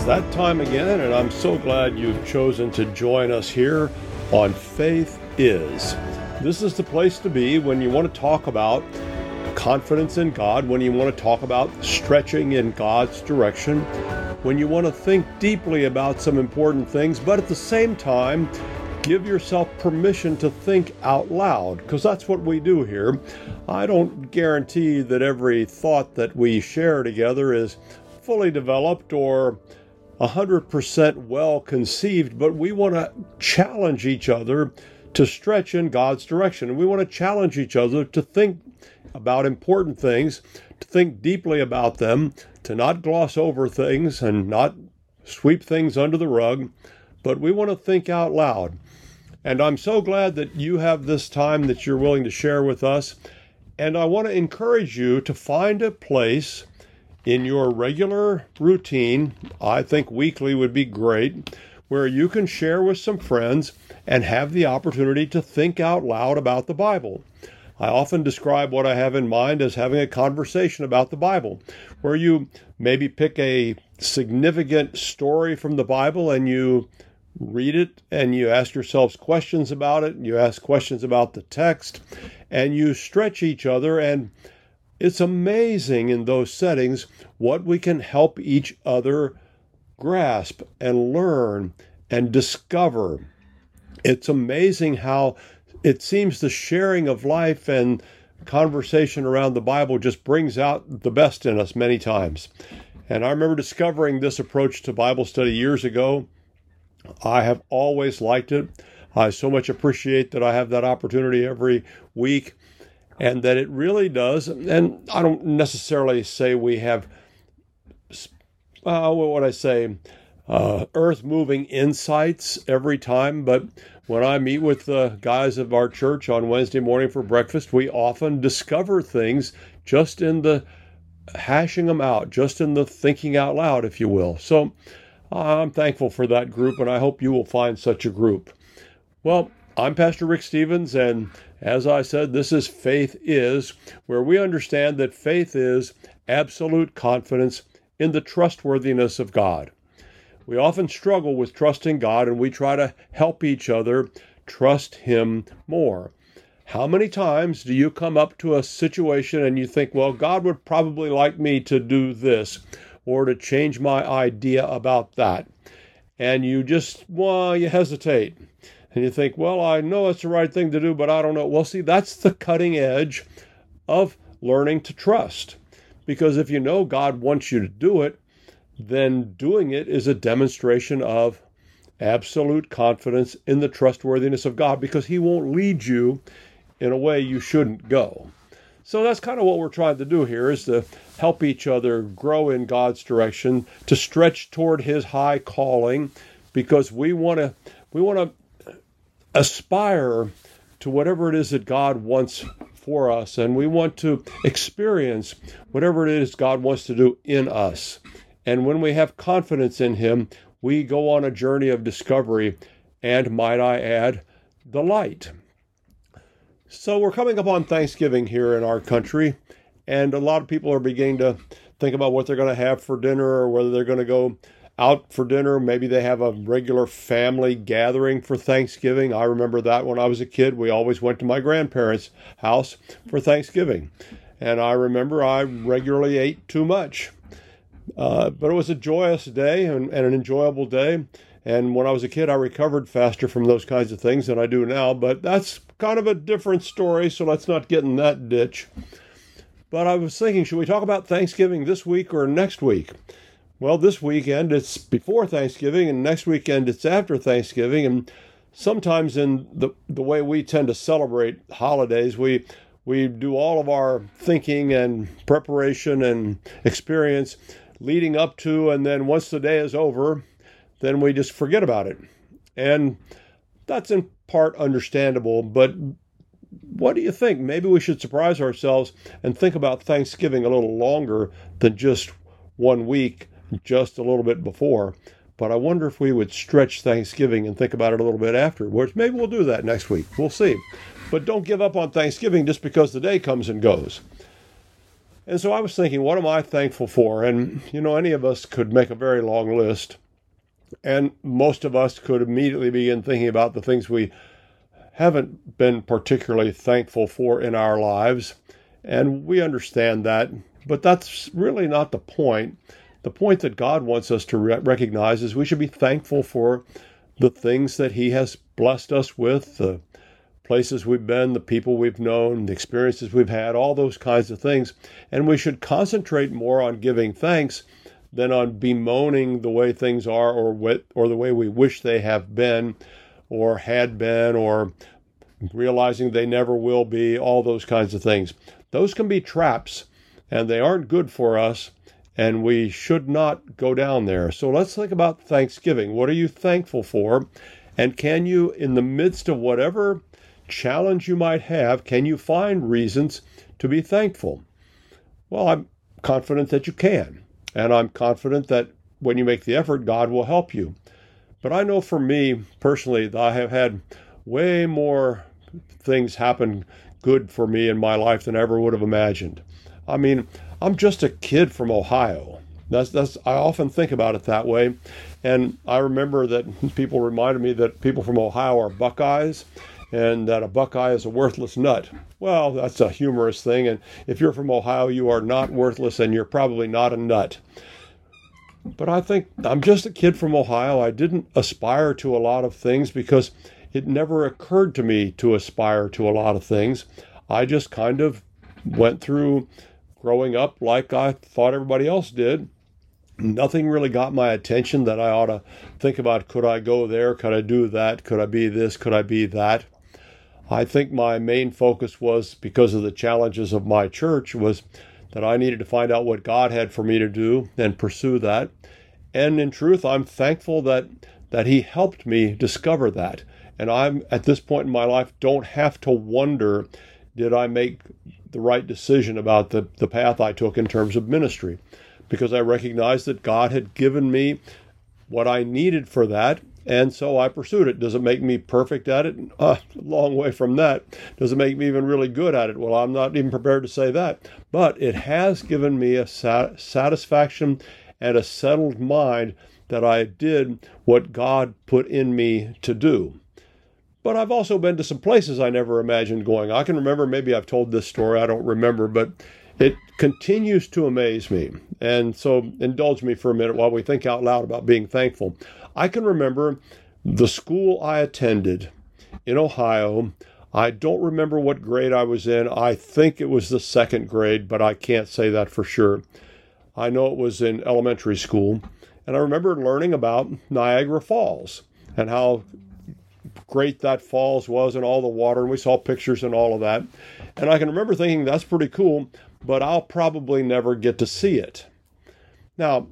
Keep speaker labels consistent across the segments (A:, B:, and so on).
A: It's that time again, and I'm so glad you've chosen to join us here on Faith Is. This is the place to be when you want to talk about confidence in God, when you want to talk about stretching in God's direction, when you want to think deeply about some important things, but at the same time, give yourself permission to think out loud, because that's what we do here. I don't guarantee that every thought that we share together is fully developed or 100% well conceived, but we want to challenge each other to stretch in God's direction. And we want to challenge each other to think about important things, to think deeply about them, to not gloss over things and not sweep things under the rug, but we want to think out loud. And I'm so glad that you have this time that you're willing to share with us. And I want to encourage you to find a place in your regular routine, I think weekly would be great, where you can share with some friends and have the opportunity to think out loud about the Bible. I often describe what I have in mind as having a conversation about the Bible, where you maybe pick a significant story from the Bible and you read it and you ask yourselves questions about it, you ask questions about the text, and you stretch each other and it's amazing in those settings what we can help each other grasp and learn and discover. It's amazing how it seems the sharing of life and conversation around the Bible just brings out the best in us many times. And I remember discovering this approach to Bible study years ago. I have always liked it. I so much appreciate that I have that opportunity every week and that it really does. And I don't necessarily say we have, uh, what would I say, uh, earth moving insights every time, but when I meet with the guys of our church on Wednesday morning for breakfast, we often discover things just in the hashing them out, just in the thinking out loud, if you will. So I'm thankful for that group, and I hope you will find such a group. Well, I'm Pastor Rick Stevens, and as I said, this is Faith Is, where we understand that faith is absolute confidence in the trustworthiness of God. We often struggle with trusting God and we try to help each other trust Him more. How many times do you come up to a situation and you think, well, God would probably like me to do this or to change my idea about that? And you just, well, you hesitate and you think, well, I know it's the right thing to do, but I don't know. Well, see, that's the cutting edge of learning to trust. Because if you know God wants you to do it, then doing it is a demonstration of absolute confidence in the trustworthiness of God because He won't lead you in a way you shouldn't go. So that's kind of what we're trying to do here is to help each other grow in God's direction, to stretch toward his high calling because we want to we want to aspire to whatever it is that God wants for us, and we want to experience whatever it is God wants to do in us. And when we have confidence in Him, we go on a journey of discovery and, might I add, the light. So we're coming up on Thanksgiving here in our country, and a lot of people are beginning to think about what they're going to have for dinner or whether they're going to go out for dinner. Maybe they have a regular family gathering for Thanksgiving. I remember that when I was a kid. We always went to my grandparents' house for Thanksgiving. And I remember I regularly ate too much. Uh, but it was a joyous day and, and an enjoyable day. And when I was a kid, I recovered faster from those kinds of things than I do now. But that's kind of a different story, so let's not get in that ditch. But I was thinking, should we talk about Thanksgiving this week or next week? Well, this weekend it's before Thanksgiving, and next weekend it's after Thanksgiving. And sometimes in the the way we tend to celebrate holidays, we we do all of our thinking and preparation and experience leading up to, and then once the day is over, then we just forget about it. And that's in part understandable, but what do you think? Maybe we should surprise ourselves and think about Thanksgiving a little longer than just one week just a little bit before. But I wonder if we would stretch Thanksgiving and think about it a little bit afterwards. Maybe we'll do that next week. We'll see. But don't give up on Thanksgiving just because the day comes and goes. And so I was thinking, what am I thankful for? And, you know, any of us could make a very long list. And most of us could immediately begin thinking about the things we haven't been particularly thankful for in our lives. And we understand that. But that's really not the point. The point that God wants us to re- recognize is we should be thankful for the things that He has blessed us with, the places we've been, the people we've known, the experiences we've had, all those kinds of things. And we should concentrate more on giving thanks than on bemoaning the way things are or or the way we wish they have been or had been or realizing they never will be, all those kinds of things. Those can be traps and they aren't good for us and we should not go down there. So let's think about Thanksgiving. What are you thankful for? And can you, in the midst of whatever challenge you might have, can you find reasons to be thankful? Well, I'm confident that you can. And I'm confident that when you make the effort, God will help you. But I know for me personally, that I have had way more things happen good for me in my life than I ever would have imagined. I mean, I'm just a kid from Ohio. That's that's I often think about it that way. And I remember that people reminded me that people from Ohio are Buckeyes and that a Buckeye is a worthless nut. Well, that's a humorous thing. And if you're from Ohio, you are not worthless and you're probably not a nut. But I think I'm just a kid from Ohio. I didn't aspire to a lot of things because it never occurred to me to aspire to a lot of things. I just kind of went through growing up like I thought everybody else did. Nothing really got my attention that I ought to think about could I go there? Could I do that? Could I be this? Could I be that? I think my main focus was because of the challenges of my church was that I needed to find out what God had for me to do and pursue that. And in truth, I'm thankful that that he helped me discover that. And I'm at this point in my life don't have to wonder did I make the right decision about the, the path I took in terms of ministry because I recognized that God had given me what I needed for that. And so I pursued it. Does it make me perfect at it? Uh, a long way from that. Does it make me even really good at it? Well, I'm not even prepared to say that. But it has given me a sat- satisfaction and a settled mind that I did what God put in me to do. But I've also been to some places I never imagined going. I can remember, maybe I've told this story, I don't remember, but it continues to amaze me. And so indulge me for a minute while we think out loud about being thankful. I can remember the school I attended in Ohio. I don't remember what grade I was in. I think it was the second grade, but I can't say that for sure. I know it was in elementary school. And I remember learning about Niagara Falls and how great that falls was and all the water, and we saw pictures and all of that. And I can remember thinking that's pretty cool, but I'll probably never get to see it. Now,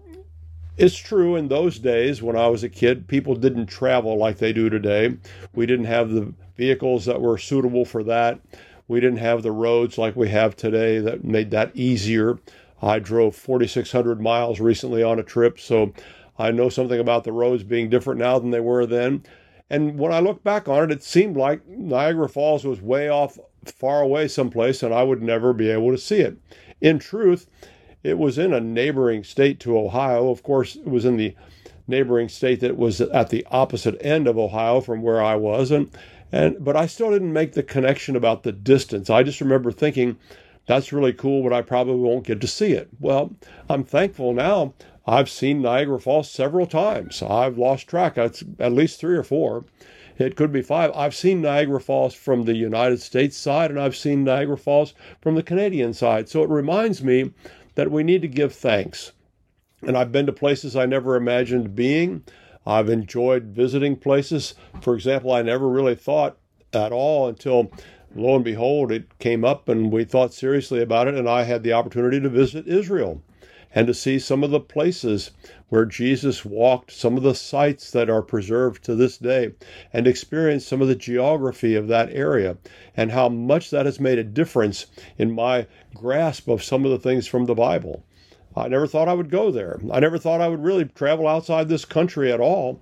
A: it's true in those days when I was a kid, people didn't travel like they do today. We didn't have the vehicles that were suitable for that. We didn't have the roads like we have today that made that easier. I drove 4,600 miles recently on a trip, so I know something about the roads being different now than they were then. And when I look back on it, it seemed like Niagara Falls was way off, far away someplace, and I would never be able to see it. In truth, it was in a neighboring state to Ohio. Of course, it was in the neighboring state that was at the opposite end of Ohio from where I was, and and but I still didn't make the connection about the distance. I just remember thinking, that's really cool, but I probably won't get to see it. Well, I'm thankful now I've seen Niagara Falls several times. I've lost track. It's at least three or four. It could be five. I've seen Niagara Falls from the United States side, and I've seen Niagara Falls from the Canadian side. So it reminds me that we need to give thanks. And I've been to places I never imagined being. I've enjoyed visiting places. For example, I never really thought at all until lo and behold, it came up and we thought seriously about it, and I had the opportunity to visit Israel and to see some of the places where Jesus walked, some of the sites that are preserved to this day, and experience some of the geography of that area and how much that has made a difference in my grasp of some of the things from the Bible. I never thought I would go there. I never thought I would really travel outside this country at all.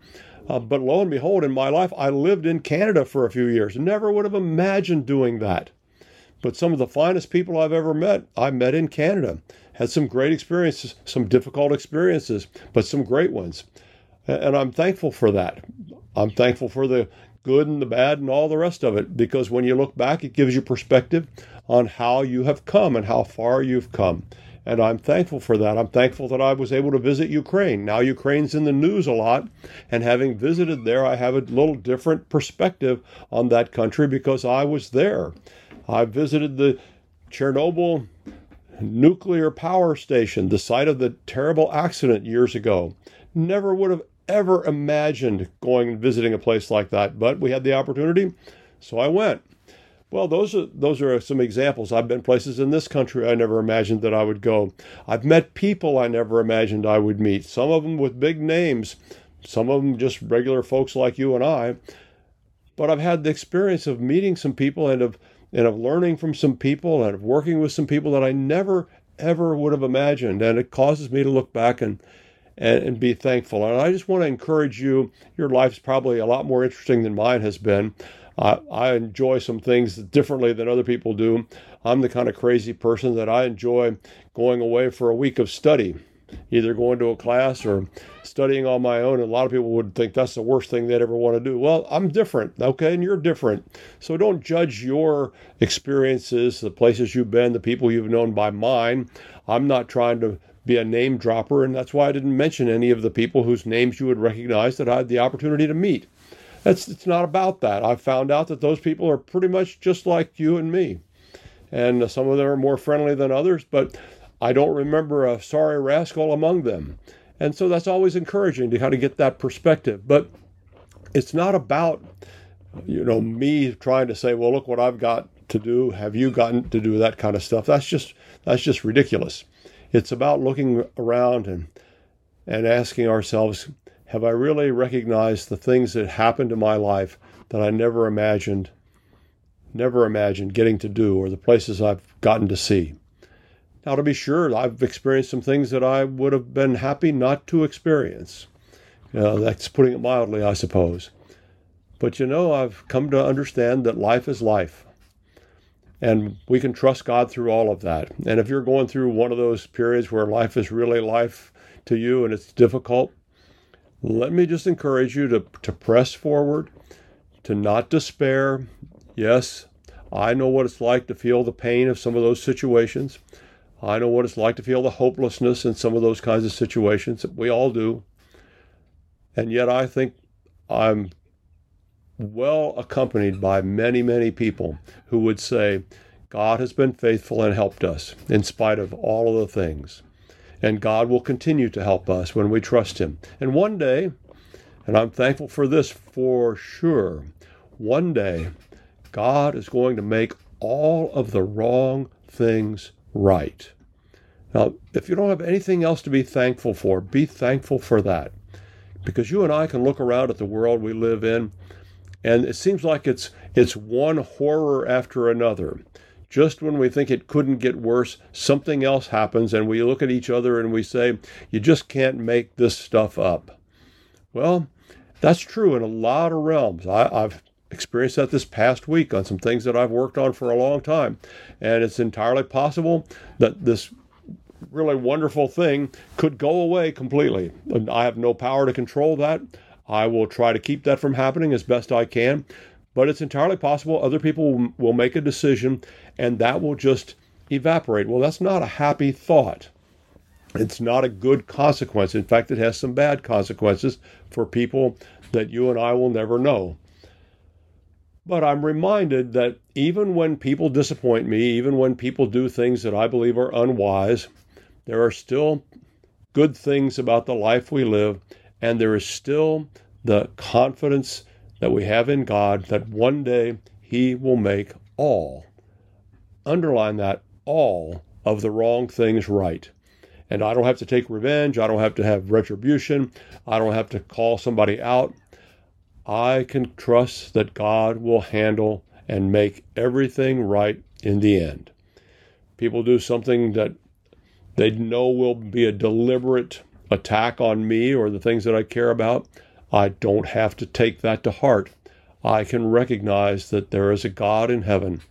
A: Uh, but lo and behold, in my life, I lived in Canada for a few years. Never would have imagined doing that. But some of the finest people I've ever met, I met in Canada. Had some great experiences, some difficult experiences, but some great ones. And I'm thankful for that. I'm thankful for the good and the bad and all the rest of it because when you look back, it gives you perspective on how you have come and how far you've come. And I'm thankful for that. I'm thankful that I was able to visit Ukraine. Now, Ukraine's in the news a lot. And having visited there, I have a little different perspective on that country because I was there. I visited the Chernobyl nuclear power station, the site of the terrible accident years ago. Never would have ever imagined going and visiting a place like that, but we had the opportunity, so I went. Well, those are those are some examples. I've been places in this country I never imagined that I would go. I've met people I never imagined I would meet. Some of them with big names, some of them just regular folks like you and I. But I've had the experience of meeting some people and of and of learning from some people and of working with some people that I never ever would have imagined. And it causes me to look back and and, and be thankful. And I just want to encourage you. Your life's probably a lot more interesting than mine has been. Uh, I enjoy some things differently than other people do. I'm the kind of crazy person that I enjoy going away for a week of study, either going to a class or studying on my own. And a lot of people would think that's the worst thing they'd ever want to do. Well, I'm different, okay, and you're different. So don't judge your experiences, the places you've been, the people you've known by mine. I'm not trying to be a name dropper, and that's why I didn't mention any of the people whose names you would recognize that I had the opportunity to meet. That's it's not about that. I found out that those people are pretty much just like you and me, and some of them are more friendly than others, but I don't remember a sorry rascal among them, and so that's always encouraging to kind of get that perspective. But it's not about you know me trying to say, well, look what I've got to do. Have you gotten to do that kind of stuff? That's just that's just ridiculous. It's about looking around and and asking ourselves, have I really recognized the things that happened in my life that I never imagined, never imagined getting to do, or the places I've gotten to see? Now, to be sure, I've experienced some things that I would have been happy not to experience. That's putting it mildly, I suppose. But you know, I've come to understand that life is life. And we can trust God through all of that. And if you're going through one of those periods where life is really life to you and it's difficult, let me just encourage you to, to press forward, to not despair. Yes, I know what it's like to feel the pain of some of those situations. I know what it's like to feel the hopelessness in some of those kinds of situations. We all do. And yet, I think I'm well accompanied by many, many people who would say, God has been faithful and helped us in spite of all of the things. And God will continue to help us when we trust Him. And one day, and I'm thankful for this for sure, one day, God is going to make all of the wrong things right. Now, if you don't have anything else to be thankful for, be thankful for that. Because you and I can look around at the world we live in, and it seems like it's it's one horror after another just when we think it couldn't get worse, something else happens, and we look at each other and we say, You just can't make this stuff up. Well, that's true in a lot of realms. I, have experienced that this past week on some things that I've worked on for a long time. And it's entirely possible that this really wonderful thing could go away completely. And I have no power to control that. I will try to keep that from happening as best I can. But it's entirely possible other people will make a decision and that will just evaporate. Well, that's not a happy thought. It's not a good consequence. In fact, it has some bad consequences for people that you and I will never know. But I'm reminded that even when people disappoint me, even when people do things that I believe are unwise, there are still good things about the life we live, and there is still the confidence that we have in God that one day He will make all, underline that, all of the wrong things right. And I don't have to take revenge. I don't have to have retribution. I don't have to call somebody out. I can trust that God will handle and make everything right in the end. People do something that they know will be a deliberate attack on me or the things that I care about. I don't have to take that to heart. I can recognize that there is a God in heaven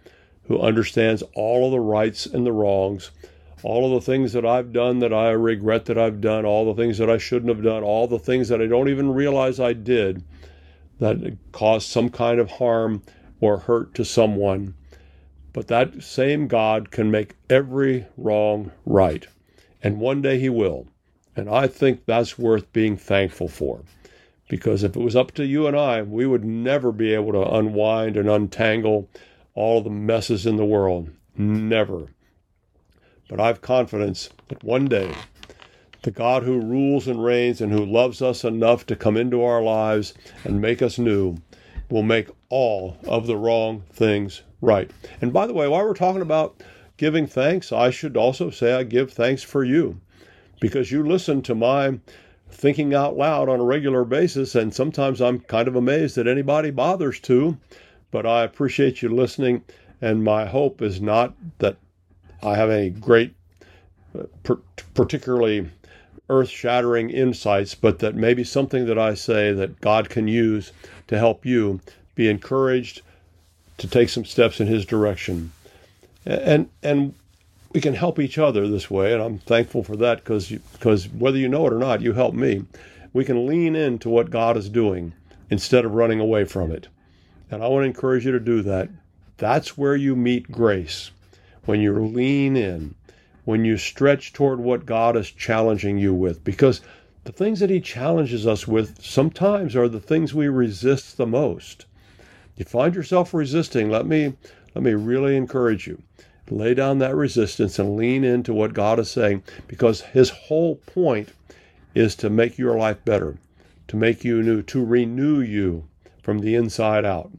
A: who understands all of the rights and the wrongs, all of the things that I've done that I regret that I've done, all the things that I shouldn't have done, all the things that I don't even realize I did that caused some kind of harm or hurt to someone. But that same God can make every wrong right. And one day He will. And I think that's worth being thankful for. Because if it was up to you and I, we would never be able to unwind and untangle all the messes in the world. Never. But I've confidence that one day the God who rules and reigns and who loves us enough to come into our lives and make us new will make all of the wrong things right. And by the way, while we're talking about giving thanks, I should also say I give thanks for you because you listen to my thinking out loud on a regular basis, and sometimes I'm kind of amazed that anybody bothers to, but I appreciate you listening. And my hope is not that I have any great, uh, particularly earth shattering insights, but that maybe something that I say that God can use to help you be encouraged to take some steps in His direction. And, and we can help each other this way, and I'm thankful for that because because whether you know it or not, you help me. We can lean into what God is doing instead of running away from it. And I want to encourage you to do that. That's where you meet grace. When you lean in, when you stretch toward what God is challenging you with, because the things that He challenges us with sometimes are the things we resist the most. If You find yourself resisting, let me let me really encourage you. Lay down that resistance and lean into what God is saying because His whole point is to make your life better, to make you new, to renew you from the inside out.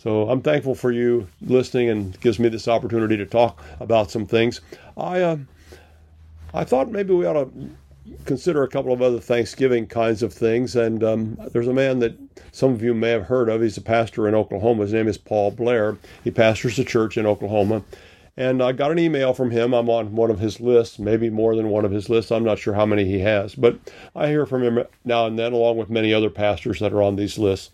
A: So I'm thankful for you listening and gives me this opportunity to talk about some things. I uh, I thought maybe we ought to consider a couple of other Thanksgiving kinds of things. And um, there's a man that some of you may have heard of. He's a pastor in Oklahoma. His name is Paul Blair. He pastors a church in Oklahoma. And I got an email from him. I'm on one of his lists, maybe more than one of his lists. I'm not sure how many he has, but I hear from him now and then, along with many other pastors that are on these lists.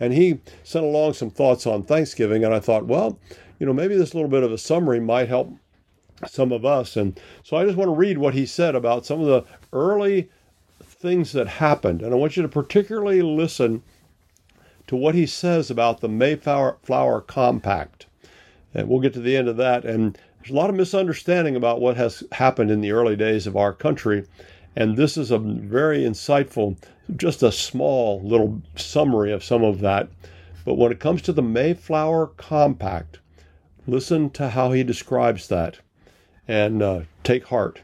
A: And he sent along some thoughts on Thanksgiving, and I thought, well, you know, maybe this little bit of a summary might help some of us. And so I just want to read what he said about some of the early things that happened. And I want you to particularly listen to what he says about the Mayflower Flower Compact. And we'll get to the end of that. And there's a lot of misunderstanding about what has happened in the early days of our country. And this is a very insightful, just a small little summary of some of that. But when it comes to the Mayflower Compact, listen to how he describes that and uh, take heart.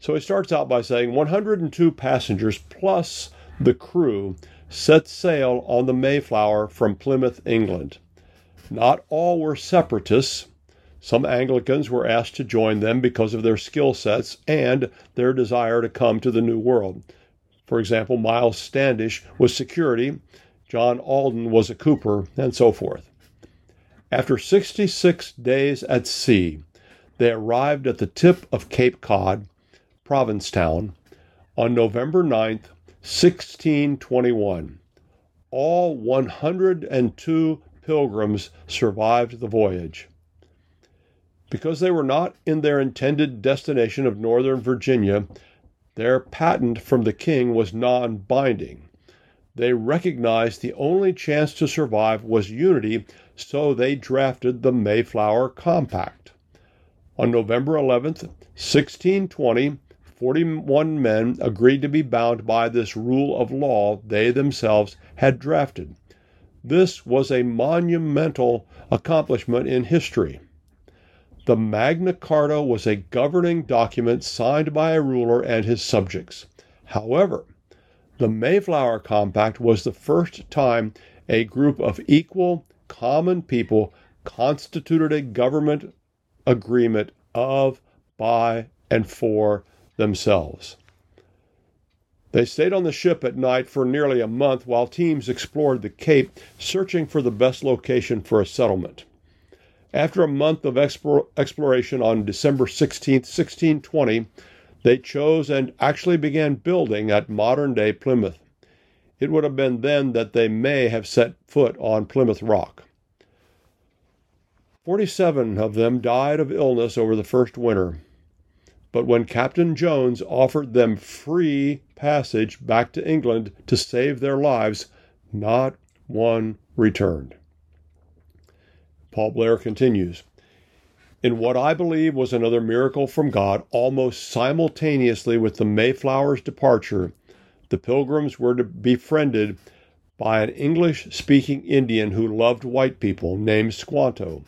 A: So he starts out by saying 102 passengers plus the crew set sail on the Mayflower from Plymouth, England. Not all were separatists. Some Anglicans were asked to join them because of their skill sets and their desire to come to the New World. For example, Miles Standish was security, John Alden was a cooper, and so forth. After 66 days at sea, they arrived at the tip of Cape Cod, Provincetown, on November 9, 1621. All 102 pilgrims survived the voyage. Because they were not in their intended destination of Northern Virginia, their patent from the king was non binding. They recognized the only chance to survive was unity, so they drafted the Mayflower Compact. On November 11, 1620, 41 men agreed to be bound by this rule of law they themselves had drafted. This was a monumental accomplishment in history. The Magna Carta was a governing document signed by a ruler and his subjects. However, the Mayflower Compact was the first time a group of equal, common people constituted a government agreement of, by, and for themselves. They stayed on the ship at night for nearly a month while teams explored the Cape, searching for the best location for a settlement. After a month of exploration on December 16, 1620, they chose and actually began building at modern day Plymouth. It would have been then that they may have set foot on Plymouth Rock. 47 of them died of illness over the first winter. But when Captain Jones offered them free passage back to England to save their lives, not one returned. Paul Blair continues In what I believe was another miracle from God, almost simultaneously with the Mayflower's departure, the pilgrims were befriended by an English speaking Indian who loved white people named Squanto.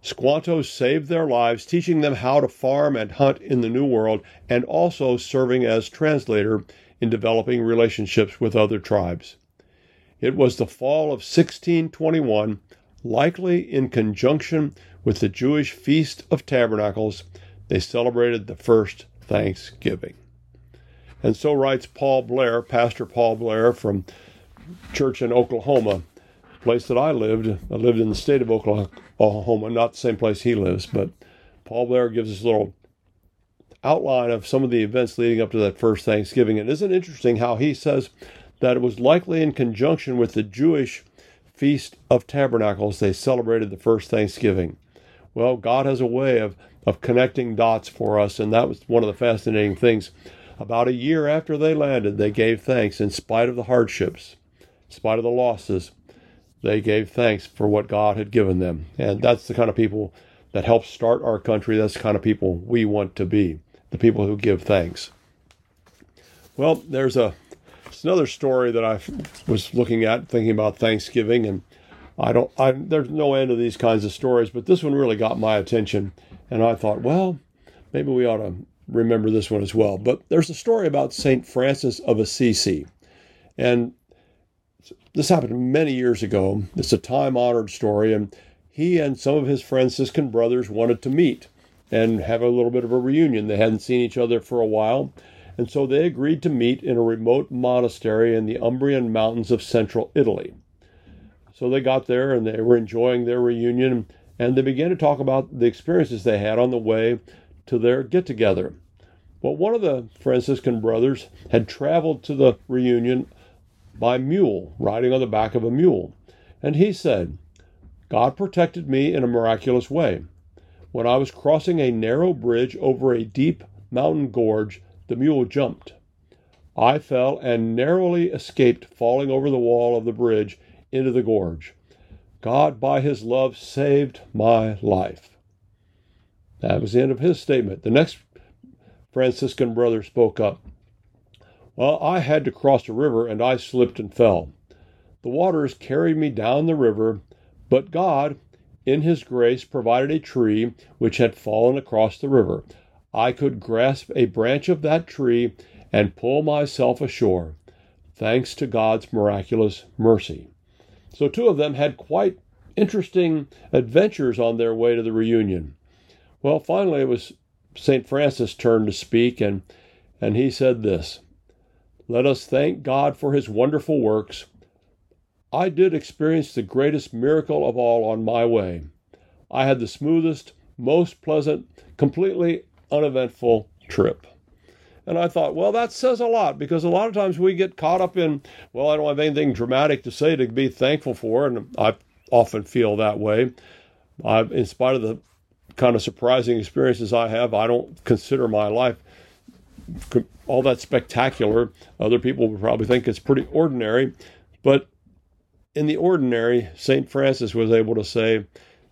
A: Squanto saved their lives, teaching them how to farm and hunt in the New World, and also serving as translator in developing relationships with other tribes. It was the fall of 1621 likely in conjunction with the Jewish Feast of Tabernacles, they celebrated the first Thanksgiving. And so writes Paul Blair, Pastor Paul Blair from church in Oklahoma, place that I lived. I lived in the state of Oklahoma, not the same place he lives, but Paul Blair gives us a little outline of some of the events leading up to that first Thanksgiving. And isn't it interesting how he says that it was likely in conjunction with the Jewish Feast of Tabernacles, they celebrated the first Thanksgiving. Well, God has a way of, of connecting dots for us, and that was one of the fascinating things. About a year after they landed, they gave thanks in spite of the hardships, in spite of the losses. They gave thanks for what God had given them. And that's the kind of people that help start our country. That's the kind of people we want to be the people who give thanks. Well, there's a it's another story that I was looking at, thinking about Thanksgiving, and I don't. I, there's no end of these kinds of stories, but this one really got my attention, and I thought, well, maybe we ought to remember this one as well. But there's a story about Saint Francis of Assisi, and this happened many years ago. It's a time-honored story, and he and some of his Franciscan brothers wanted to meet and have a little bit of a reunion. They hadn't seen each other for a while and so they agreed to meet in a remote monastery in the Umbrian mountains of central Italy. So they got there and they were enjoying their reunion, and they began to talk about the experiences they had on the way to their get together. Well, one of the Franciscan brothers had traveled to the reunion by mule, riding on the back of a mule. And he said, God protected me in a miraculous way. When I was crossing a narrow bridge over a deep mountain gorge, the mule jumped. I fell and narrowly escaped falling over the wall of the bridge into the gorge. God, by his love, saved my life. That was the end of his statement. The next Franciscan brother spoke up. Well, I had to cross a river and I slipped and fell. The waters carried me down the river, but God, in his grace, provided a tree which had fallen across the river. I could grasp a branch of that tree and pull myself ashore, thanks to God's miraculous mercy. So, two of them had quite interesting adventures on their way to the reunion. Well, finally, it was St. Francis' turn to speak, and, and he said this Let us thank God for his wonderful works. I did experience the greatest miracle of all on my way. I had the smoothest, most pleasant, completely uneventful trip. And I thought, well, that says a lot because a lot of times we get caught up in, well, I don't have anything dramatic to say to be thankful for. And I often feel that way. I, in spite of the kind of surprising experiences I have, I don't consider my life all that spectacular. Other people would probably think it's pretty ordinary. But in the ordinary, St. Francis was able to say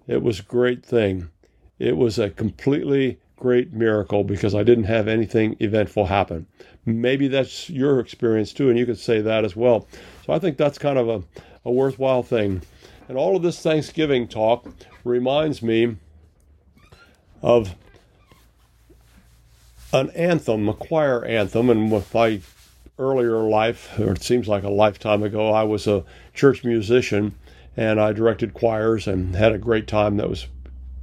A: it was a great thing. It was a completely great miracle because I didn't have anything eventful happen. Maybe that's your experience too, and you could say that as well. So I think that's kind of a, a worthwhile thing. And all of this Thanksgiving talk reminds me of an anthem, a choir anthem. And with my earlier life, or it seems like a lifetime ago, I was a church musician and I directed choirs and had a great time. That was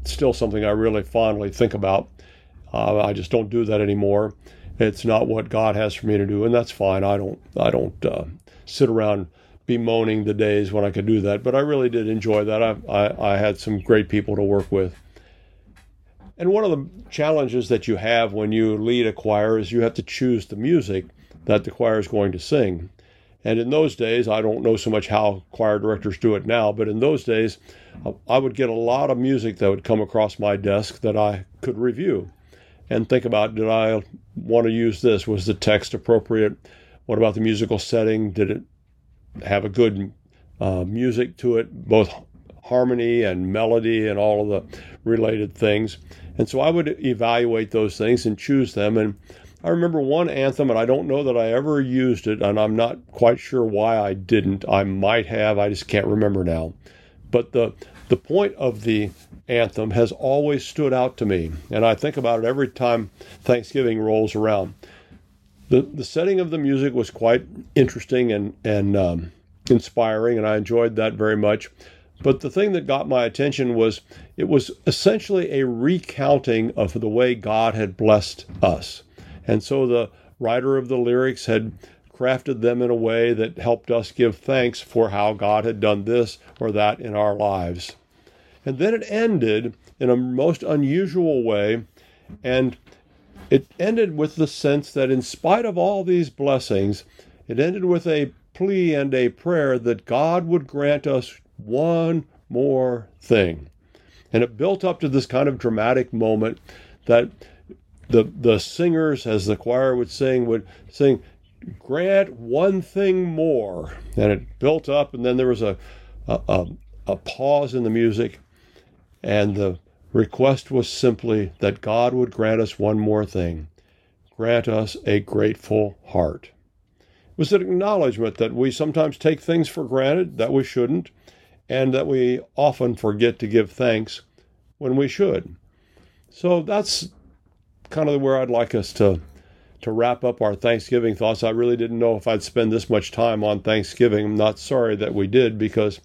A: still something I really fondly think about. Uh, I just don't do that anymore. It's not what God has for me to do, and that's fine. I don't I don't uh, sit around bemoaning the days when I could do that, but I really did enjoy that. I, I, I had some great people to work with. And one of the challenges that you have when you lead a choir is you have to choose the music that the choir is going to sing. And in those days, I don't know so much how choir directors do it now, but in those days, I would get a lot of music that would come across my desk that I could review and think about did I want to use this? Was the text appropriate? What about the musical setting? Did it have a good uh, music to it, both harmony and melody and all of the related things? And so I would evaluate those things and choose them. And I remember one anthem, and I don't know that I ever used it, and I'm not quite sure why I didn't. I might have, I just can't remember now. But the the point of the anthem has always stood out to me, and I think about it every time Thanksgiving rolls around. The the setting of the music was quite interesting and and um, inspiring, and I enjoyed that very much. But the thing that got my attention was it was essentially a recounting of the way God had blessed us. And so the writer of the lyrics had crafted them in a way that helped us give thanks for how God had done this or that in our lives. And then it ended in a most unusual way. And it ended with the sense that, in spite of all these blessings, it ended with a plea and a prayer that God would grant us one more thing. And it built up to this kind of dramatic moment that the the singers, as the choir would sing, would sing, "Grant one thing more," and it built up, and then there was a a, a, a pause in the music, and the request was simply that God would grant us one more thing, grant us a grateful heart. It was an acknowledgement that we sometimes take things for granted that we shouldn't, and that we often forget to give thanks when we should. So that's kind of where I'd like us to to wrap up our Thanksgiving thoughts. I really didn't know if I'd spend this much time on Thanksgiving. I'm not sorry that we did because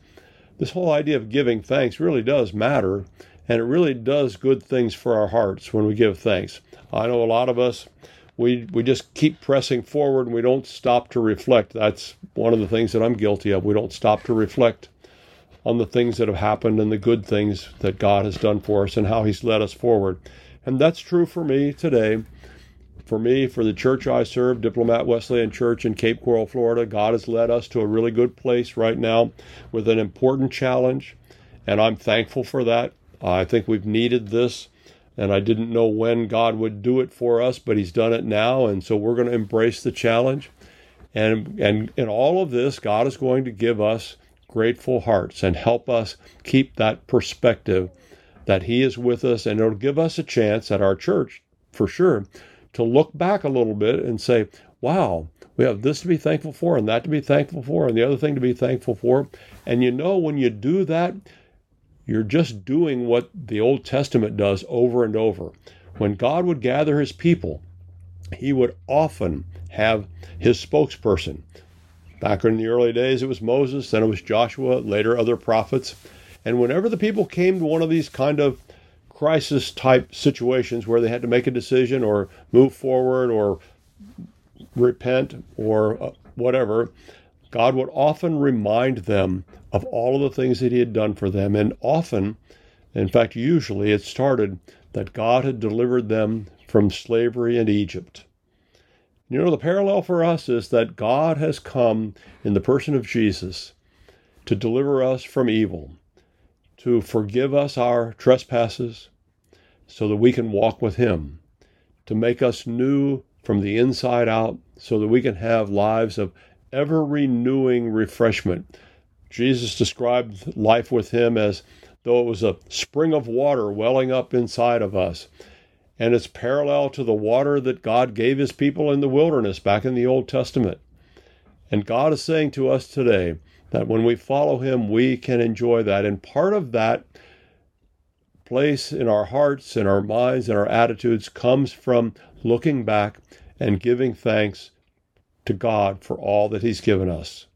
A: this whole idea of giving thanks really does matter and it really does good things for our hearts when we give thanks. I know a lot of us we we just keep pressing forward and we don't stop to reflect. That's one of the things that I'm guilty of. We don't stop to reflect on the things that have happened and the good things that God has done for us and how he's led us forward. And that's true for me today. For me, for the church I serve, Diplomat Wesleyan Church in Cape Coral, Florida, God has led us to a really good place right now with an important challenge. And I'm thankful for that. I think we've needed this. And I didn't know when God would do it for us, but He's done it now. And so we're going to embrace the challenge. And, and in all of this, God is going to give us grateful hearts and help us keep that perspective that He is with us, and it'll give us a chance at our church, for sure, to look back a little bit and say, wow, we have this to be thankful for, and that to be thankful for, and the other thing to be thankful for. And you know, when you do that, you're just doing what the Old Testament does over and over. When God would gather his people, he would often have his spokesperson. Back in the early days, it was Moses, then it was Joshua, later other prophets. And whenever the people came to one of these kind of crisis type situations where they had to make a decision or move forward or repent or uh, whatever, God would often remind them of all of the things that He had done for them. And often, in fact, usually, it started that God had delivered them from slavery in Egypt. You know, the parallel for us is that God has come in the person of Jesus to deliver us from evil to forgive us our trespasses so that we can walk with Him, to make us new from the inside out so that we can have lives of ever renewing refreshment. Jesus described life with Him as though it was a spring of water welling up inside of us. And it's parallel to the water that God gave His people in the wilderness back in the Old Testament. And God is saying to us today, that when we follow Him, we can enjoy that. And part of that place in our hearts, in our minds, and our attitudes comes from looking back and giving thanks to God for all that He's given us.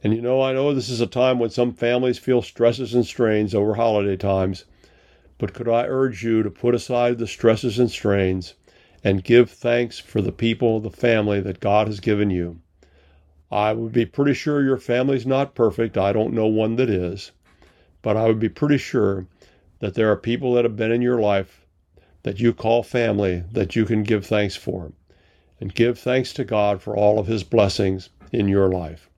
A: And you know, I know this is a time when some families feel stresses and strains over holiday times, but could I urge you to put aside the stresses and strains and give thanks for the people, the family that God has given you? I would be pretty sure your family's not perfect. I don't know one that is. But I would be pretty sure that there are people that have been in your life that you call family that you can give thanks for. And give thanks to God for all of his blessings in your life.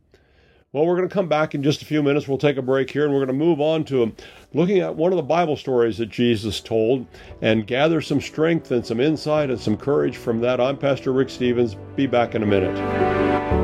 A: Well, we're going to come back in just a few minutes. We'll take a break here and we're going to move on to um, looking at one of the Bible stories that Jesus told and gather some strength and some insight and some courage from that. I'm Pastor Rick Stevens. Be back in a minute.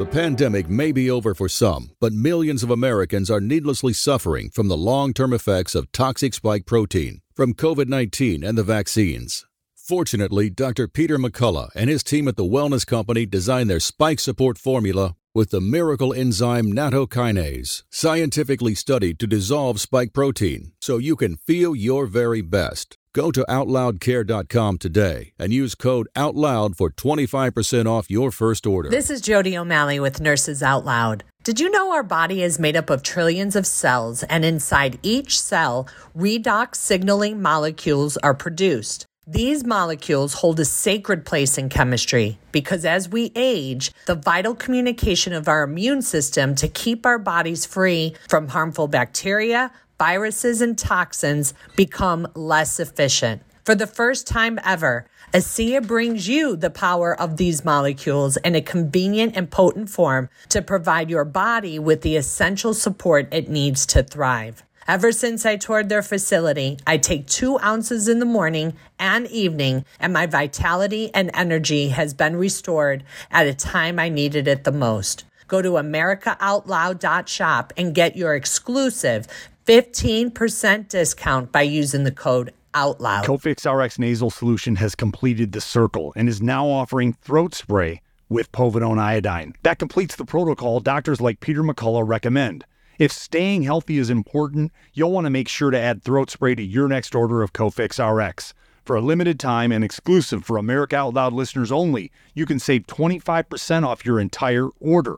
B: The pandemic may be over for some, but millions of Americans are needlessly suffering from the long term effects of toxic spike protein from COVID 19 and the vaccines. Fortunately, Dr. Peter McCullough and his team at the Wellness Company designed their spike support formula with the miracle enzyme nattokinase, scientifically studied to dissolve spike protein so you can feel your very best. Go to OutLoudCare.com today and use code OUTLOUD for 25% off your first order.
C: This is Jody O'Malley with Nurses Out Loud. Did you know our body is made up of trillions of cells, and inside each cell, redox signaling molecules are produced? These molecules hold a sacred place in chemistry because as we age, the vital communication of our immune system to keep our bodies free from harmful bacteria, viruses, and toxins become less efficient. For the first time ever, ASEA brings you the power of these molecules in a convenient and potent form to provide your body with the essential support it needs to thrive. Ever since I toured their facility, I take two ounces in the morning and evening, and my vitality and energy has been restored at a time I needed it the most. Go to AmericaOutloud.shop and get your exclusive 15% discount by using the code OUTLOUD.
D: Cofix RX nasal solution has completed the circle and is now offering throat spray with povidone iodine. That completes the protocol doctors like Peter McCullough recommend. If staying healthy is important, you'll want to make sure to add throat spray to your next order of Cofix RX. For a limited time and exclusive for America Out Loud listeners only, you can save 25% off your entire order.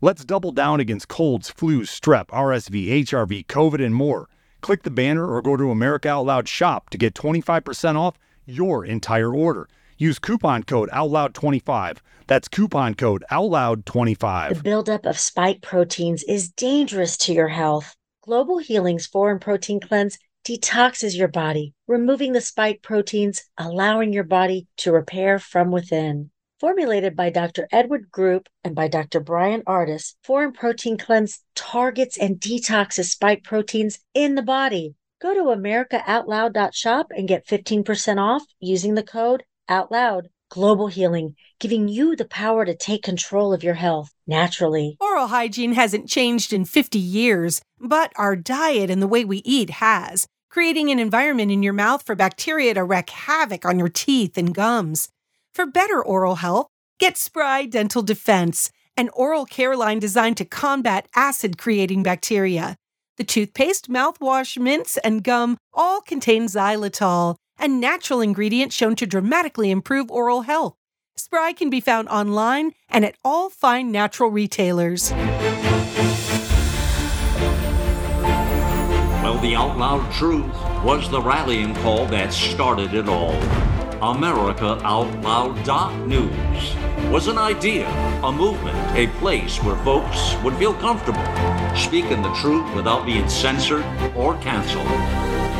D: Let's double down against colds, flus, strep, RSV, HRV, COVID, and more. Click the banner or go to America Out Loud shop to get 25% off your entire order. Use coupon code OUTLOUD25. That's coupon code OUTLOUD25.
E: The buildup of spike proteins is dangerous to your health. Global Healing's Foreign Protein Cleanse detoxes your body, removing the spike proteins, allowing your body to repair from within. Formulated by Dr. Edward Group and by Dr. Bryan Ardis, Foreign Protein Cleanse targets and detoxes spike proteins in the body. Go to AmericaOutloud.shop and get 15% off using the code OUTLOUD. Global Healing, giving you the power to take control of your health naturally.
F: Oral hygiene hasn't changed in 50 years, but our diet and the way we eat has, creating an environment in your mouth for bacteria to wreak havoc on your teeth and gums. For better oral health, get Spry Dental Defense, an oral care line designed to combat acid creating bacteria. The toothpaste, mouthwash, mints, and gum all contain xylitol a natural ingredient shown to dramatically improve oral health. Spry can be found online and at all fine natural retailers.
G: Well, the out loud truth was the rallying call that started it all. AmericaOutloud.news was an idea, a movement, a place where folks would feel comfortable speaking the truth without being censored or canceled.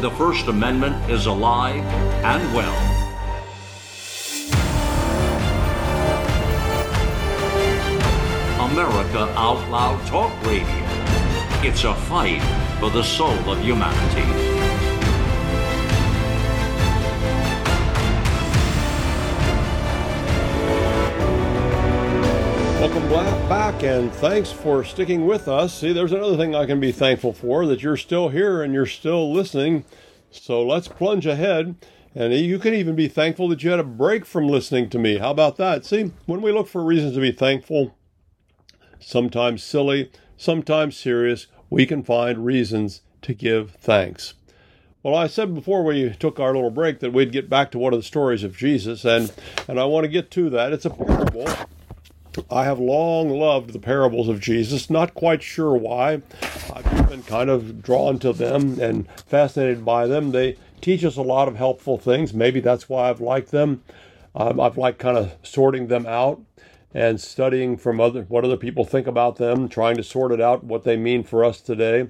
G: The First Amendment is alive and well. America Out Loud Talk Radio. It's a fight for the soul of humanity.
A: Welcome back, and thanks for sticking with us. See, there's another thing I can be thankful for that you're still here and you're still listening. So let's plunge ahead. And you can even be thankful that you had a break from listening to me. How about that? See, when we look for reasons to be thankful, sometimes silly, sometimes serious, we can find reasons to give thanks. Well, I said before we took our little break that we'd get back to one of the stories of Jesus, and, and I want to get to that. It's a parable I have long loved the parables of Jesus, not quite sure why. I've been kind of drawn to them and fascinated by them. They teach us a lot of helpful things. Maybe that's why I've liked them. Um, I've liked kind of sorting them out and studying from other what other people think about them, trying to sort it out what they mean for us today.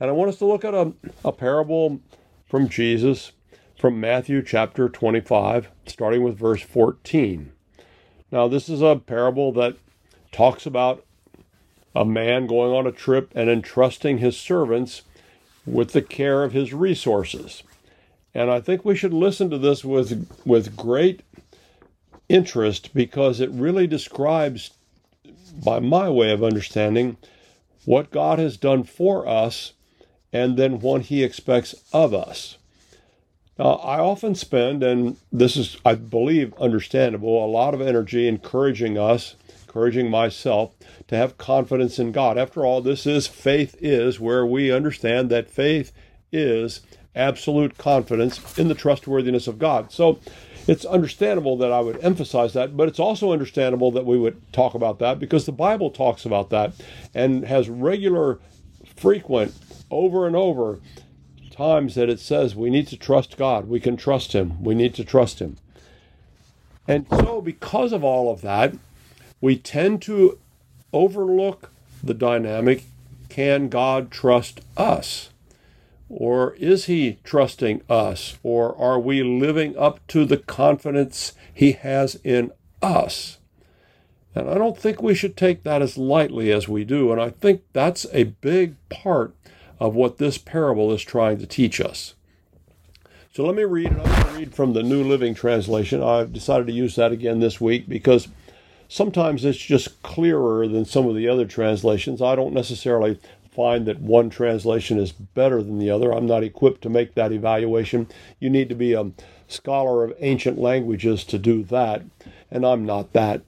A: And I want us to look at a, a parable from Jesus from Matthew chapter 25, starting with verse 14. Now, this is a parable that talks about a man going on a trip and entrusting his servants with the care of his resources. And I think we should listen to this with, with great interest because it really describes, by my way of understanding, what God has done for us and then what he expects of us. Now, I often spend, and this is, I believe, understandable, a lot of energy encouraging us, encouraging myself to have confidence in God. After all, this is faith is where we understand that faith is absolute confidence in the trustworthiness of God. So it's understandable that I would emphasize that, but it's also understandable that we would talk about that because the Bible talks about that and has regular, frequent, over and over times that it says we need to trust God. We can trust Him. We need to trust Him. And so, because of all of that, we tend to overlook the dynamic can God trust us? Or is he trusting us? Or are we living up to the confidence he has in us? And I don't think we should take that as lightly as we do. And I think that's a big part of what this parable is trying to teach us. So let me read, and I'm going to read from the New Living Translation. I've decided to use that again this week because sometimes it's just clearer than some of the other translations. I don't necessarily find that one translation is better than the other. I'm not equipped to make that evaluation. You need to be a scholar of ancient languages to do that, and I'm not that.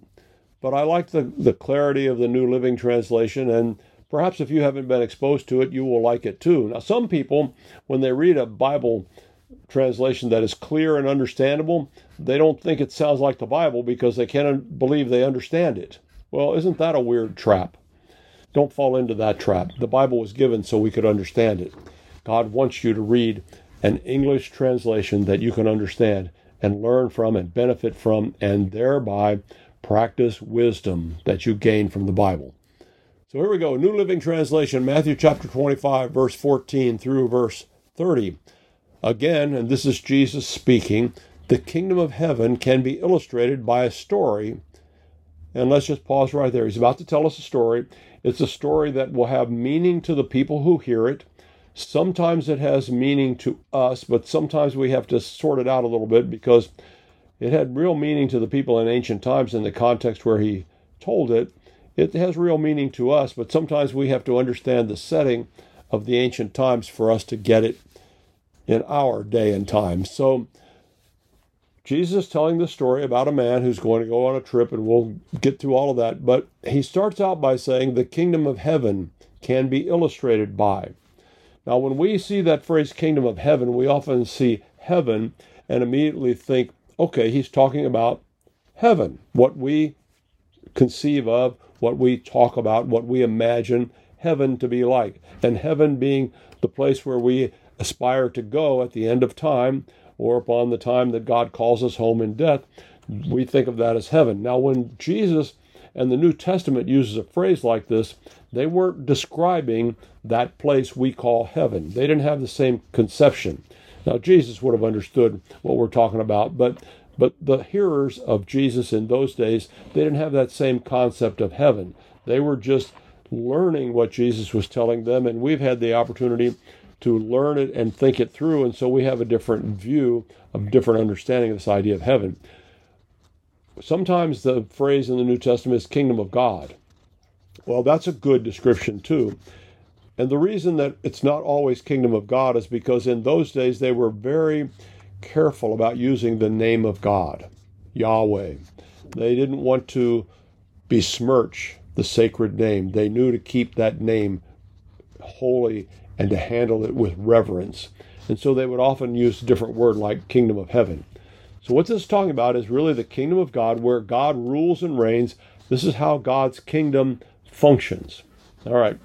A: But I like the, the clarity of the New Living Translation, and perhaps if you haven't been exposed to it, you will like it too. Now, some people, when they read a Bible translation that is clear and understandable, they don't think it sounds like the Bible because they can't believe they understand it. Well, isn't that a weird trap? Don't fall into that trap. The Bible was given so we could understand it. God wants you to read an English translation that you can understand and learn from and benefit from, and thereby practice wisdom that you gain from the Bible. So here we go New Living Translation, Matthew chapter 25, verse 14 through verse 30. Again, and this is Jesus speaking, the kingdom of heaven can be illustrated by a story. And let's just pause right there. He's about to tell us a story. It's a story that will have meaning to the people who hear it. Sometimes it has meaning to us, but sometimes we have to sort it out a little bit because it had real meaning to the people in ancient times in the context where he told it. It has real meaning to us, but sometimes we have to understand the setting of the ancient times for us to get it in our day and time. So Jesus is telling the story about a man who's going to go on a trip, and we'll get to all of that. But he starts out by saying the kingdom of heaven can be illustrated by. Now, when we see that phrase kingdom of heaven, we often see heaven and immediately think, okay, he's talking about heaven, what we conceive of, what we talk about, what we imagine heaven to be like. And heaven being the place where we aspire to go at the end of time or upon the time that God calls us home in death, we think of that as heaven. Now, when Jesus and the New Testament uses a phrase like this, they weren't describing that place we call heaven. They didn't have the same conception. Now, Jesus would have understood what we're talking about, but but the hearers of Jesus in those days, they didn't have that same concept of heaven. They were just learning what Jesus was telling them, and we've had the opportunity to learn it and think it through. And so we have a different view, a different understanding of this idea of heaven. Sometimes the phrase in the New Testament is kingdom of God. Well, that's a good description too. And the reason that it's not always kingdom of God is because in those days they were very careful about using the name of God, Yahweh. They didn't want to besmirch the sacred name. They knew to keep that name holy and to handle it with reverence. And so they would often use a different word like kingdom of heaven. So what this is talking about is really the kingdom of God where God rules and reigns. This is how God's kingdom functions. All right.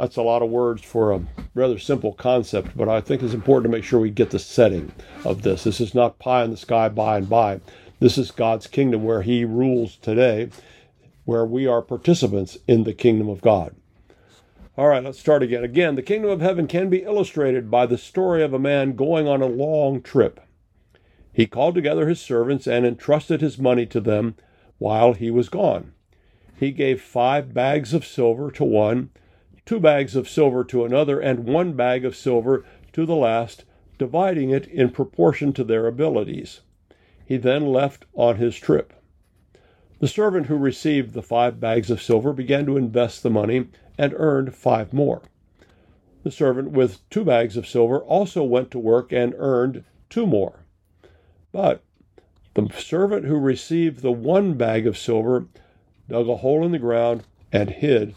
A: That's a lot of words for a rather simple concept, but I think it's important to make sure we get the setting of this. This is not pie in the sky by and by. This is God's kingdom where He rules today, where we are participants in the kingdom of God. All right, let's start again. Again, the kingdom of heaven can be illustrated by the story of a man going on a long trip. He called together his servants and entrusted his money to them while he was gone. he gave five bags of silver to one, two bags of silver to another, and one bag of silver to the last, dividing it in proportion to their abilities. He then left on his trip. The servant who received the five bags of silver began to invest the money and earned five more. The servant with two bags of silver also went to work and earned two more. But the servant who received the one bag of silver dug a hole in the ground and hid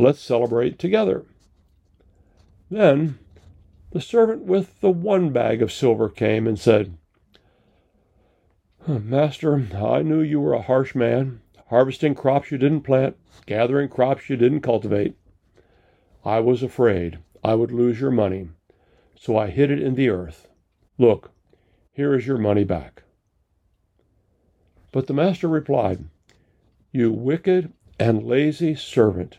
A: Let's celebrate together. Then the servant with the one bag of silver came and said, Master, I knew you were a harsh man, harvesting crops you didn't plant, gathering crops you didn't cultivate. I was afraid I would lose your money, so I hid it in the earth. Look, here is your money back. But the master replied, You wicked and lazy servant.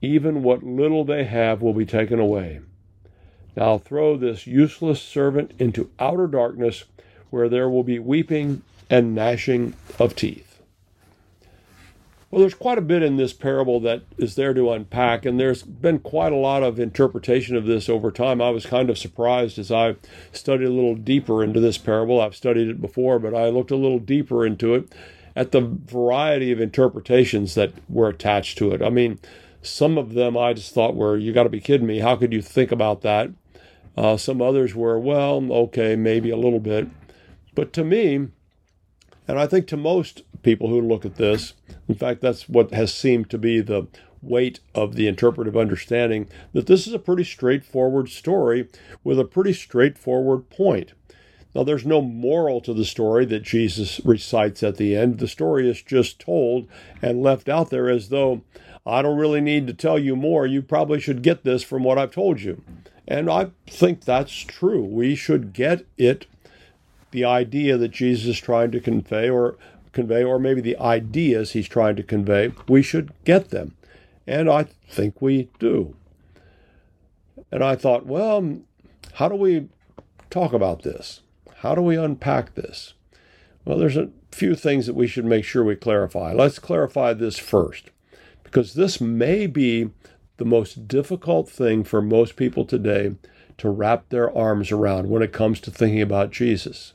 A: even what little they have will be taken away. Now throw this useless servant into outer darkness, where there will be weeping and gnashing of teeth. Well, there's quite a bit in this parable that is there to unpack, and there's been quite a lot of interpretation of this over time. I was kind of surprised as I studied a little deeper into this parable. I've studied it before, but I looked a little deeper into it at the variety of interpretations that were attached to it. I mean, some of them I just thought were, you got to be kidding me. How could you think about that? Uh, some others were, well, okay, maybe a little bit. But to me, and I think to most people who look at this, in fact, that's what has seemed to be the weight of the interpretive understanding, that this is a pretty straightforward story with a pretty straightforward point. Now, there's no moral to the story that Jesus recites at the end. The story is just told and left out there as though I don't really need to tell you more. You probably should get this from what I've told you. And I think that's true. We should get it, the idea that Jesus is trying to convey, or convey, or maybe the ideas he's trying to convey, we should get them. And I think we do. And I thought, well, how do we talk about this? How do we unpack this? Well, there's a few things that we should make sure we clarify. Let's clarify this first because this may be the most difficult thing for most people today to wrap their arms around when it comes to thinking about Jesus.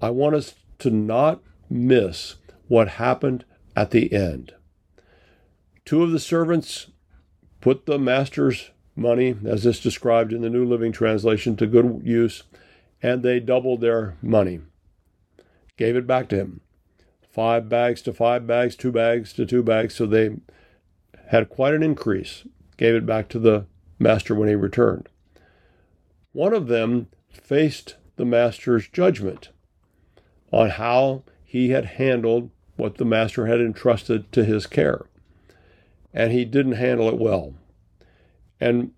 A: I want us to not miss what happened at the end. Two of the servants put the master's money, as is described in the New Living Translation, to good use, and they doubled their money, gave it back to him five bags to five bags, two bags to two bags. So they had quite an increase, gave it back to the master when he returned. One of them faced the master's judgment on how he had handled what the master had entrusted to his care. And he didn't handle it well. And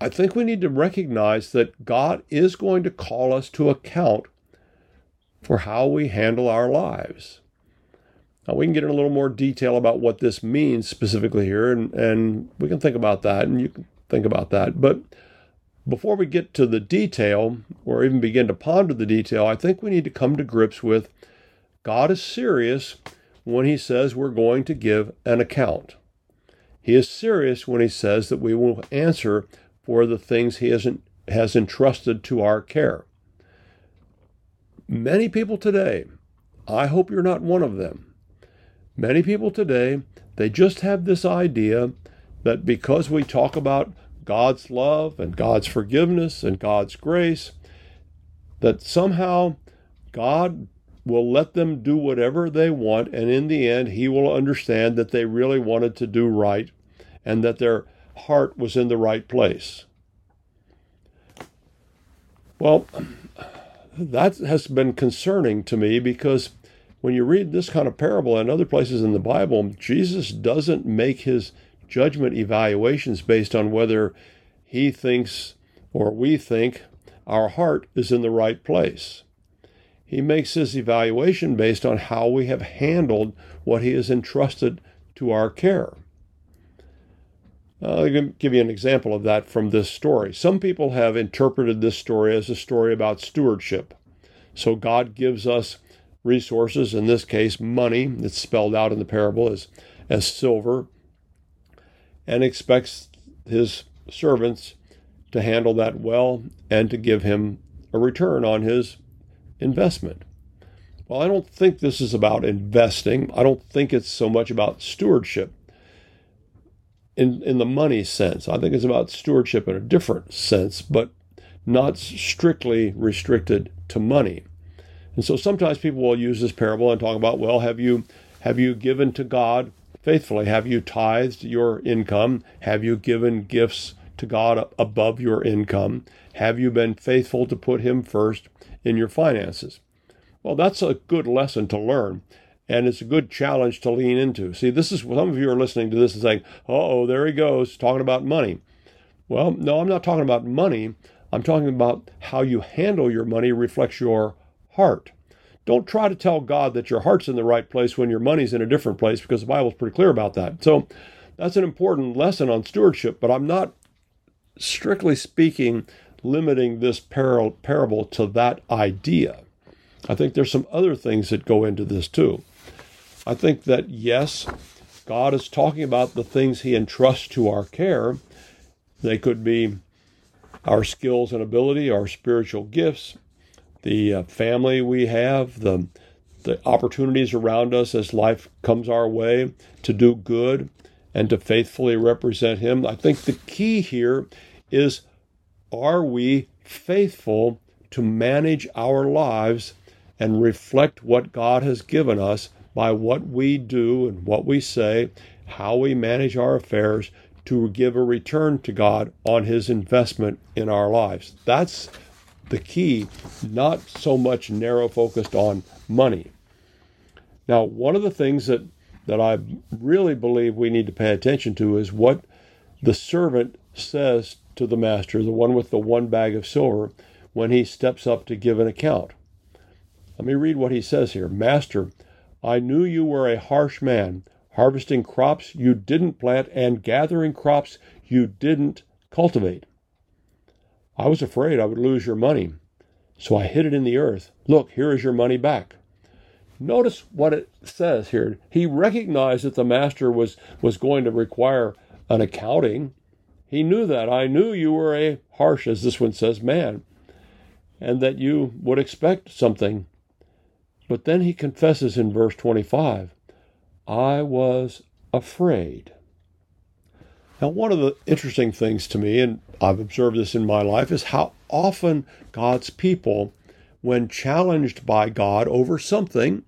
A: I think we need to recognize that God is going to call us to account for how we handle our lives. Now, we can get in a little more detail about what this means specifically here, and, and we can think about that, and you can think about that. But before we get to the detail, or even begin to ponder the detail, I think we need to come to grips with God is serious when He says we're going to give an account. He is serious when He says that we will answer for the things He has, has entrusted to our care. Many people today, I hope you're not one of them, Many people today, they just have this idea that because we talk about God's love and God's forgiveness and God's grace, that somehow God will let them do whatever they want, and in the end, He will understand that they really wanted to do right and that their heart was in the right place. Well, that has been concerning to me because when you read this kind of parable and other places in the Bible, Jesus doesn't make his judgment evaluations based on whether he thinks or we think our heart is in the right place. He makes his evaluation based on how we have handled what he has entrusted to our care. I'll give you an example of that from this story. Some people have interpreted this story as a story about stewardship. So God gives us resources, in this case, money, it's spelled out in the parable as, as silver, and expects his servants to handle that well and to give him a return on his investment. Well, I don't think this is about investing. I don't think it's so much about stewardship in, in the money sense. I think it's about stewardship in a different sense, but not strictly restricted to money. And so sometimes people will use this parable and talk about, well, have you have you given to God faithfully? Have you tithed your income? Have you given gifts to God above your income? Have you been faithful to put him first in your finances? Well, that's a good lesson to learn. And it's a good challenge to lean into. See, this is some of you are listening to this and saying, oh, there he goes, talking about money. Well, no, I'm not talking about money. I'm talking about how you handle your money reflects your heart. Don't try to tell God that your heart's in the right place when your money's in a different place because the Bible's pretty clear about that. So that's an important lesson on stewardship, but I'm not strictly speaking limiting this parable to that idea. I think there's some other things that go into this too. I think that yes, God is talking about the things he entrusts to our care. They could be our skills and ability, our spiritual gifts, the uh, family we have, the the opportunities around us as life comes our way to do good and to faithfully represent Him. I think the key here is are we faithful to manage our lives and reflect what God has given us by what we do and what we say, how we manage our affairs to give a return to God on His investment in our lives? That's the key, not so much narrow focused on money. Now, one of the things that, that I really believe we need to pay attention to is what the servant says to the master, the one with the one bag of silver, when he steps up to give an account. Let me read what he says here Master, I knew you were a harsh man, harvesting crops you didn't plant and gathering crops you didn't cultivate. I was afraid I would lose your money, so I hid it in the earth. Look, here is your money back. Notice what it says here. He recognized that the master was, was going to require an accounting. He knew that. I knew you were a harsh, as this one says, man, and that you would expect something. But then he confesses in verse 25 I was afraid. Now, one of the interesting things to me, and I've observed this in my life, is how often God's people, when challenged by God over something,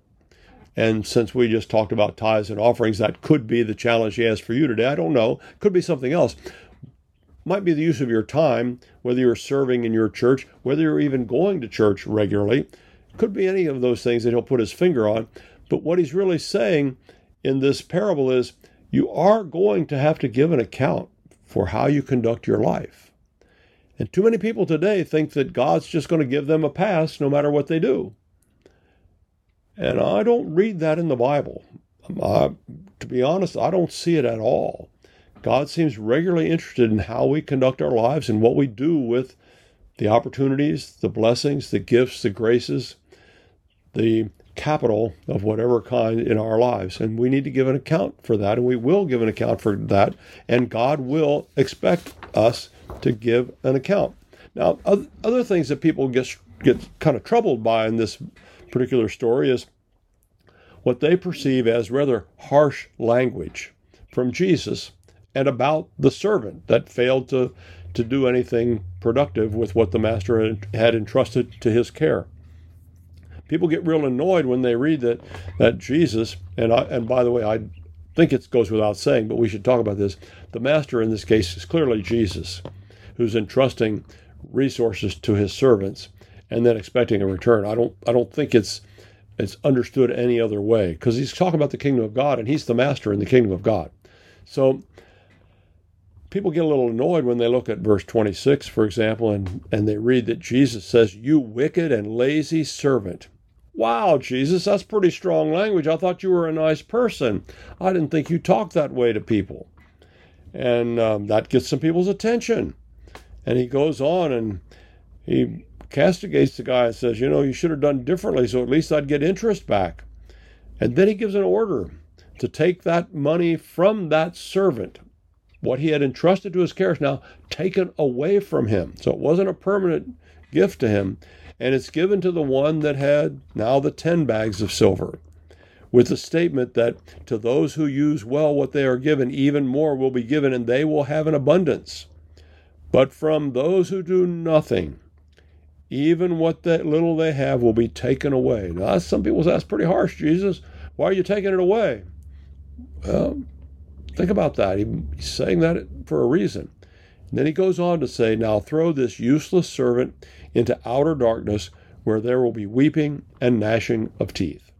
A: and since we just talked about tithes and offerings, that could be the challenge He has for you today. I don't know. Could be something else. Might be the use of your time, whether you're serving in your church, whether you're even going to church regularly. Could be any of those things that He'll put His finger on. But what He's really saying in this parable is you are going to have to give an account for how you conduct your life. And too many people today think that God's just going to give them a pass no matter what they do. And I don't read that in the Bible. Uh, to be honest, I don't see it at all. God seems regularly interested in how we conduct our lives and what we do with the opportunities, the blessings, the gifts, the graces, the capital of whatever kind in our lives. And we need to give an account for that, and we will give an account for that, and God will expect us to give an account. Now, other things that people get, get kind of troubled by in this particular story is what they perceive as rather harsh language from Jesus and about the servant that failed to, to do anything productive with what the master had, entrusted to his care. People get real annoyed when they read that that Jesus and I, and by the way, I think it goes without saying, but we should talk about this. The master in this case is clearly Jesus, who's entrusting resources to his servants and then expecting a return. I don't I don't think it's it's understood any other way because he's talking about the kingdom of God and he's the master in the kingdom of God. So people get a little annoyed when they look at verse 26, for example, and, and they read that Jesus says, You wicked and lazy servant. Wow, Jesus, that's pretty strong language. I thought you were a nice person. I didn't think you talked that way to people. And um, that gets some people's attention. And he goes on and he castigates the guy and says, You know, you should have done differently, so at least I'd get interest back. And then he gives an order to take that money from that servant what he had entrusted to his care is now taken away from him. So it wasn't a permanent gift to him, and it's given to the one that had now the 10 bags of silver, with the statement that to those who use well what they are given, even more will be given, and they will have an abundance. But from those who do nothing, even what that little they have will be taken away. Now, some people say that's pretty harsh, Jesus. Why are you taking it away? Well, Think about that. he's saying that for a reason. Then he goes on to say, Now throw this useless servant into outer darkness where there will be weeping and gnashing of teeth.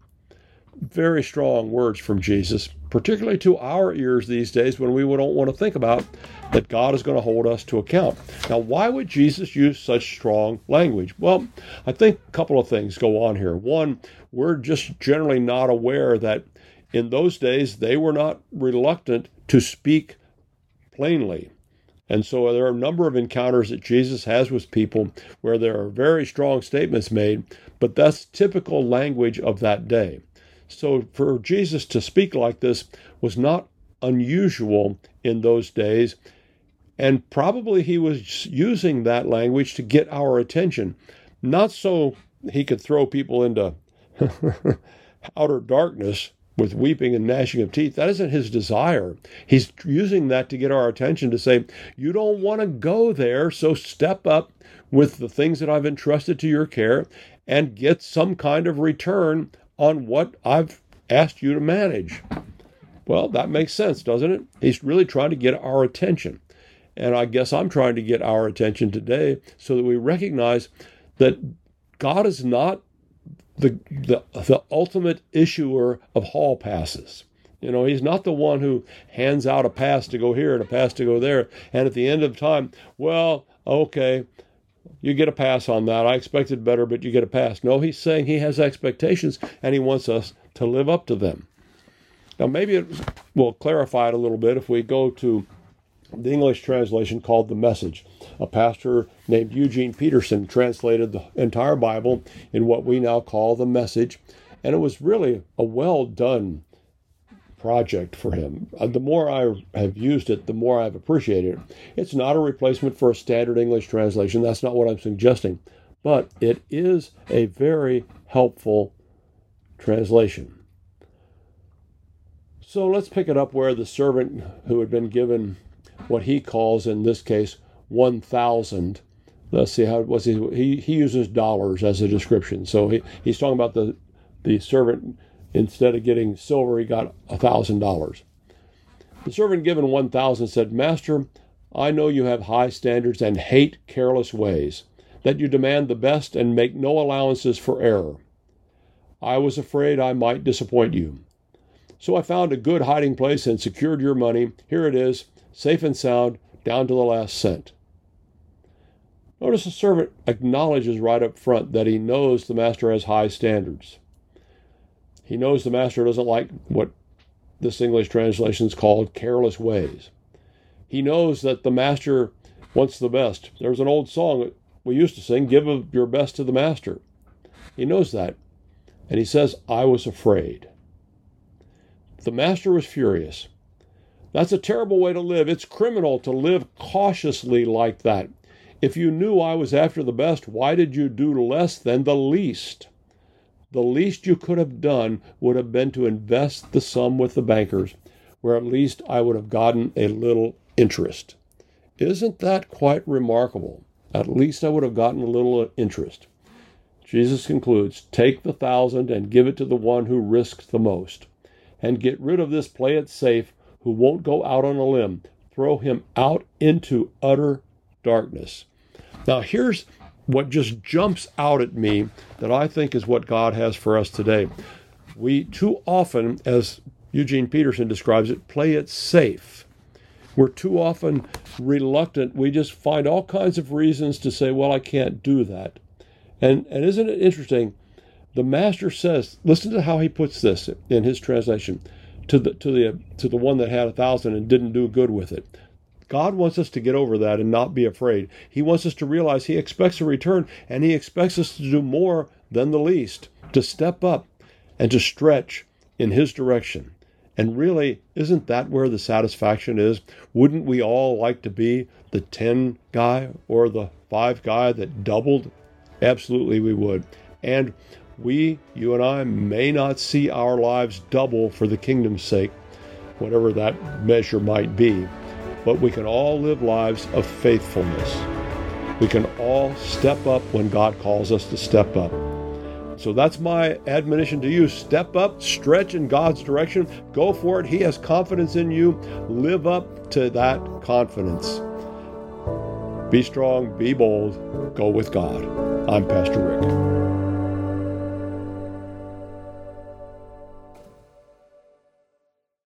A: Very strong words from Jesus, particularly to our ears these days when we don't want to think about that God is going to hold us to account. Now, why would Jesus use such strong language? Well, I think a couple of things go on here. One, we're just generally not aware that in those days, they were not reluctant to speak plainly. And so there are a number of encounters that Jesus has with people where there are very strong statements made, but that's typical language of that day. So for Jesus to speak like this was not unusual in those days. And probably he was using that language to get our attention, not so he could throw people into outer darkness, with weeping and gnashing of teeth. That isn't his desire. He's using that to get our attention to say, You don't want to go there, so step up with the things that I've entrusted to your care and get some kind of return on what I've asked you to manage. Well, that makes sense, doesn't it? He's really trying to get our attention. And I guess I'm trying to get our attention today so that we recognize that God is not the, the, the ultimate issuer of hall passes. You know, he's not the one who hands out a pass to go here and a pass to go there. And at the end of time, well, okay, you get a pass on that. I expected better, but you get a pass. No, he's saying he has expectations and he wants us to live up to them. Now, maybe it will clarify it a little bit if we go to the English translation called The Message. A pastor named Eugene Peterson translated the entire Bible in what we now call the Message, and it was really a well done project for him. Uh, the more I have used it, the more I've appreciated it. It's not a replacement for a standard English translation, that's not what I'm suggesting, but it is a very helpful translation. So let's pick it up where the servant who had been given what he calls in this case 1,000. Let's see how it was he, he he uses dollars as a description. So he, he's talking about the the servant instead of getting silver, he got a thousand dollars. The servant given one thousand said, Master, I know you have high standards and hate careless ways, that you demand the best and make no allowances for error. I was afraid I might disappoint you. So I found a good hiding place and secured your money. Here it is safe and sound, down to the last cent. Notice the servant acknowledges right up front that he knows the master has high standards. He knows the master doesn't like what this English translation is called careless ways. He knows that the master wants the best. There's an old song we used to sing, Give your best to the master. He knows that. And he says, I was afraid. The master was furious. That's a terrible way to live. It's criminal to live cautiously like that. If you knew I was after the best, why did you do less than the least? The least you could have done would have been to invest the sum with the bankers, where at least I would have gotten a little interest. Isn't that quite remarkable? At least I would have gotten a little interest. Jesus concludes Take the thousand and give it to the one who risks the most. And get rid of this play it safe who won't go out on a limb. Throw him out into utter darkness. Now, here's what just jumps out at me that I think is what God has for us today. We too often, as Eugene Peterson describes it, play it safe. We're too often reluctant. We just find all kinds of reasons to say, well, I can't do that. And, and isn't it interesting? The master says, listen to how he puts this in his translation to the to the to the one that had a thousand and didn't do good with it. God wants us to get over that and not be afraid. He wants us to realize He expects a return and He expects us to do more than the least, to step up and to stretch in His direction. And really, isn't that where the satisfaction is? Wouldn't we all like to be the 10 guy or the 5 guy that doubled? Absolutely, we would. And we, you and I, may not see our lives double for the kingdom's sake, whatever that measure might be, but we can all live lives of faithfulness. We can all step up when God calls us to step up. So that's my admonition to you. Step up, stretch in God's direction, go for it. He has confidence in you. Live up to that confidence. Be strong, be bold, go with God. I'm Pastor Rick.